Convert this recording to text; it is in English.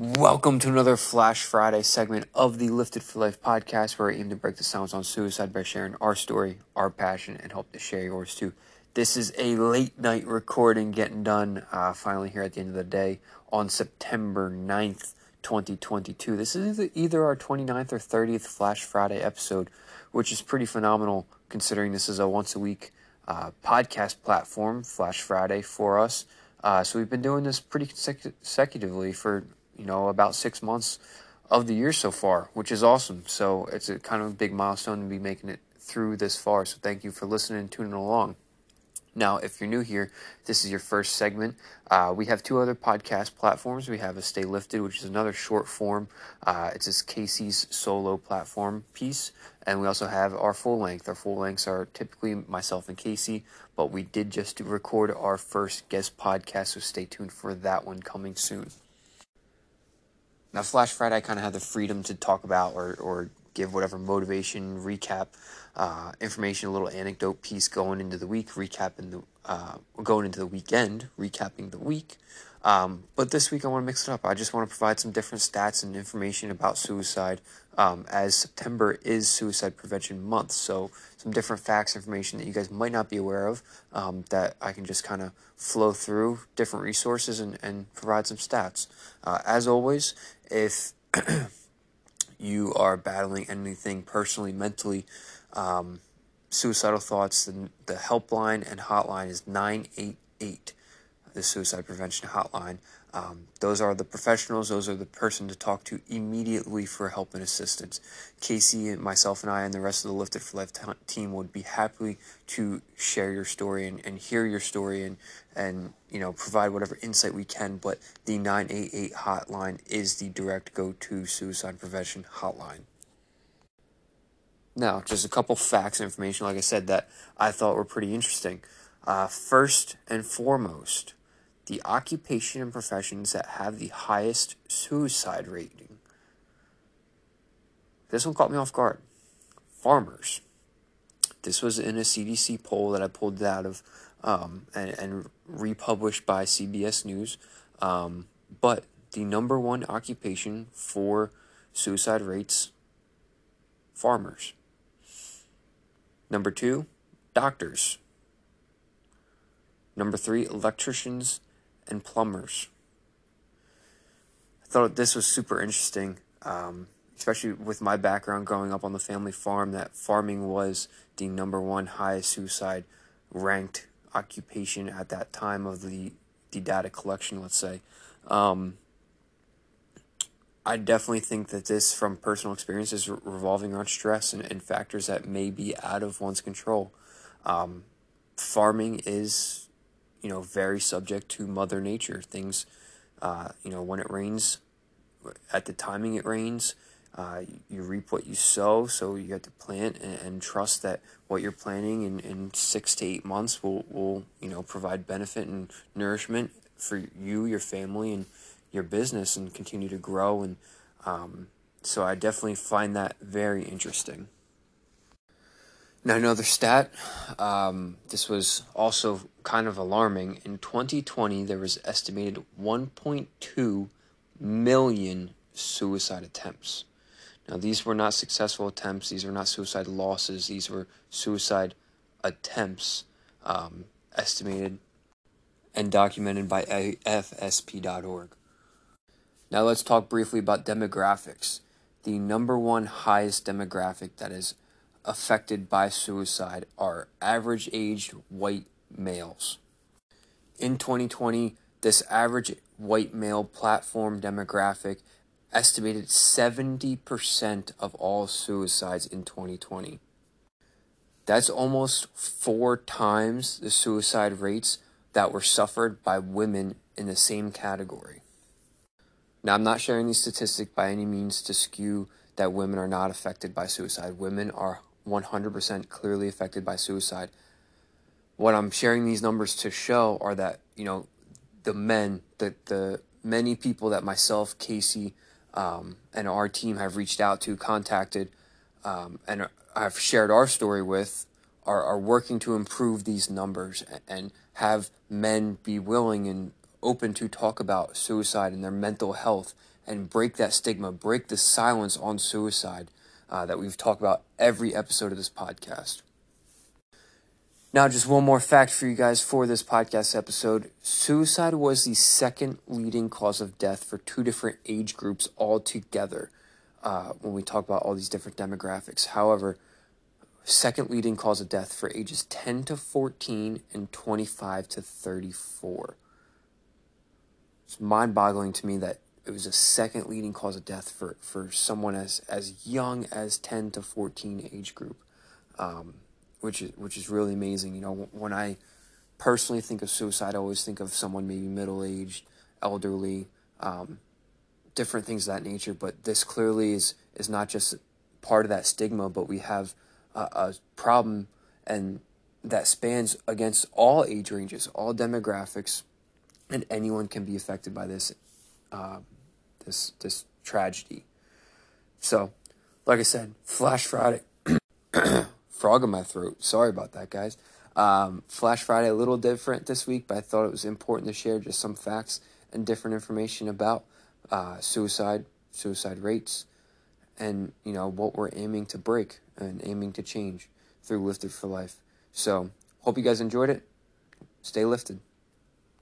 Welcome to another Flash Friday segment of the Lifted for Life podcast, where I aim to break the silence on suicide by sharing our story, our passion, and help to share yours too. This is a late night recording getting done uh, finally here at the end of the day on September 9th, 2022. This is either, either our 29th or 30th Flash Friday episode, which is pretty phenomenal considering this is a once a week uh, podcast platform, Flash Friday, for us. Uh, so we've been doing this pretty consecutively for you know about six months of the year so far, which is awesome. So it's a kind of a big milestone to be making it through this far. So thank you for listening and tuning along. Now, if you're new here, this is your first segment. Uh, we have two other podcast platforms. We have a Stay Lifted, which is another short form. Uh, it's just Casey's solo platform piece. And we also have our full length. Our full lengths are typically myself and Casey, but we did just record our first guest podcast, so stay tuned for that one coming soon. Now, Flash Friday, I kind of have the freedom to talk about or, or give whatever motivation, recap, uh, information, a little anecdote piece going into the week, recapping the uh, going into the weekend, recapping the week. Um, but this week I want to mix it up. I just want to provide some different stats and information about suicide, um, as September is Suicide Prevention Month. So some different facts, information that you guys might not be aware of, um, that I can just kind of flow through different resources and, and provide some stats. Uh, as always, if you are battling anything personally, mentally, um, suicidal thoughts, the, the helpline and hotline is 988, the suicide prevention hotline. Um, those are the professionals. Those are the person to talk to immediately for help and assistance. Casey and myself and I and the rest of the Lifted for Life t- team would be happy to share your story and, and hear your story and, and, you know, provide whatever insight we can. But the 988 hotline is the direct go-to suicide prevention hotline. Now, just a couple facts and information, like I said, that I thought were pretty interesting. Uh, first and foremost, the occupation and professions that have the highest suicide rating. This one caught me off guard. Farmers. This was in a CDC poll that I pulled out of um, and, and, republished by CBS News. Um, but the number one occupation for suicide rates farmers. Number two, doctors. Number three, electricians and plumbers. I thought this was super interesting, um, especially with my background growing up on the family farm, that farming was the number one highest suicide ranked occupation at that time of the, the data collection, let's say. Um, I definitely think that this, from personal experience, is revolving around stress and, and factors that may be out of one's control. Um, farming is you know, very subject to Mother Nature. Things, uh, you know, when it rains, at the timing it rains, uh, you reap what you sow. So you have to plant and, and trust that what you're planting in, in six to eight months will, will, you know, provide benefit and nourishment for you, your family, and your business and continue to grow. And um, so I definitely find that very interesting. Now, another stat, um, this was also kind of alarming. In 2020, there was estimated 1.2 million suicide attempts. Now, these were not successful attempts, these were not suicide losses, these were suicide attempts um, estimated and documented by AFSP.org. Now, let's talk briefly about demographics. The number one highest demographic that is affected by suicide are average aged white males. In 2020, this average white male platform demographic estimated 70% of all suicides in 2020. That's almost four times the suicide rates that were suffered by women in the same category. Now, I'm not sharing these statistics by any means to skew that women are not affected by suicide. Women are 100% clearly affected by suicide. What I'm sharing these numbers to show are that, you know, the men, the, the many people that myself, Casey, um, and our team have reached out to, contacted, um, and I've shared our story with, are, are working to improve these numbers and have men be willing and open to talk about suicide and their mental health and break that stigma, break the silence on suicide uh, that we've talked about every episode of this podcast. Now, just one more fact for you guys for this podcast episode. Suicide was the second leading cause of death for two different age groups altogether uh, when we talk about all these different demographics. However, second leading cause of death for ages 10 to 14 and 25 to 34. It's mind boggling to me that it was a second leading cause of death for, for someone as, as young as 10 to 14 age group. Um, which is which is really amazing. You know, when I personally think of suicide, I always think of someone maybe middle aged, elderly, um, different things of that nature. But this clearly is is not just part of that stigma, but we have a, a problem and that spans against all age ranges, all demographics, and anyone can be affected by this uh, this this tragedy. So, like I said, Flash Friday. frog in my throat. Sorry about that, guys. Um, Flash Friday, a little different this week, but I thought it was important to share just some facts and different information about uh, suicide, suicide rates, and you know what we're aiming to break and aiming to change through Lifted for Life. So, hope you guys enjoyed it. Stay lifted.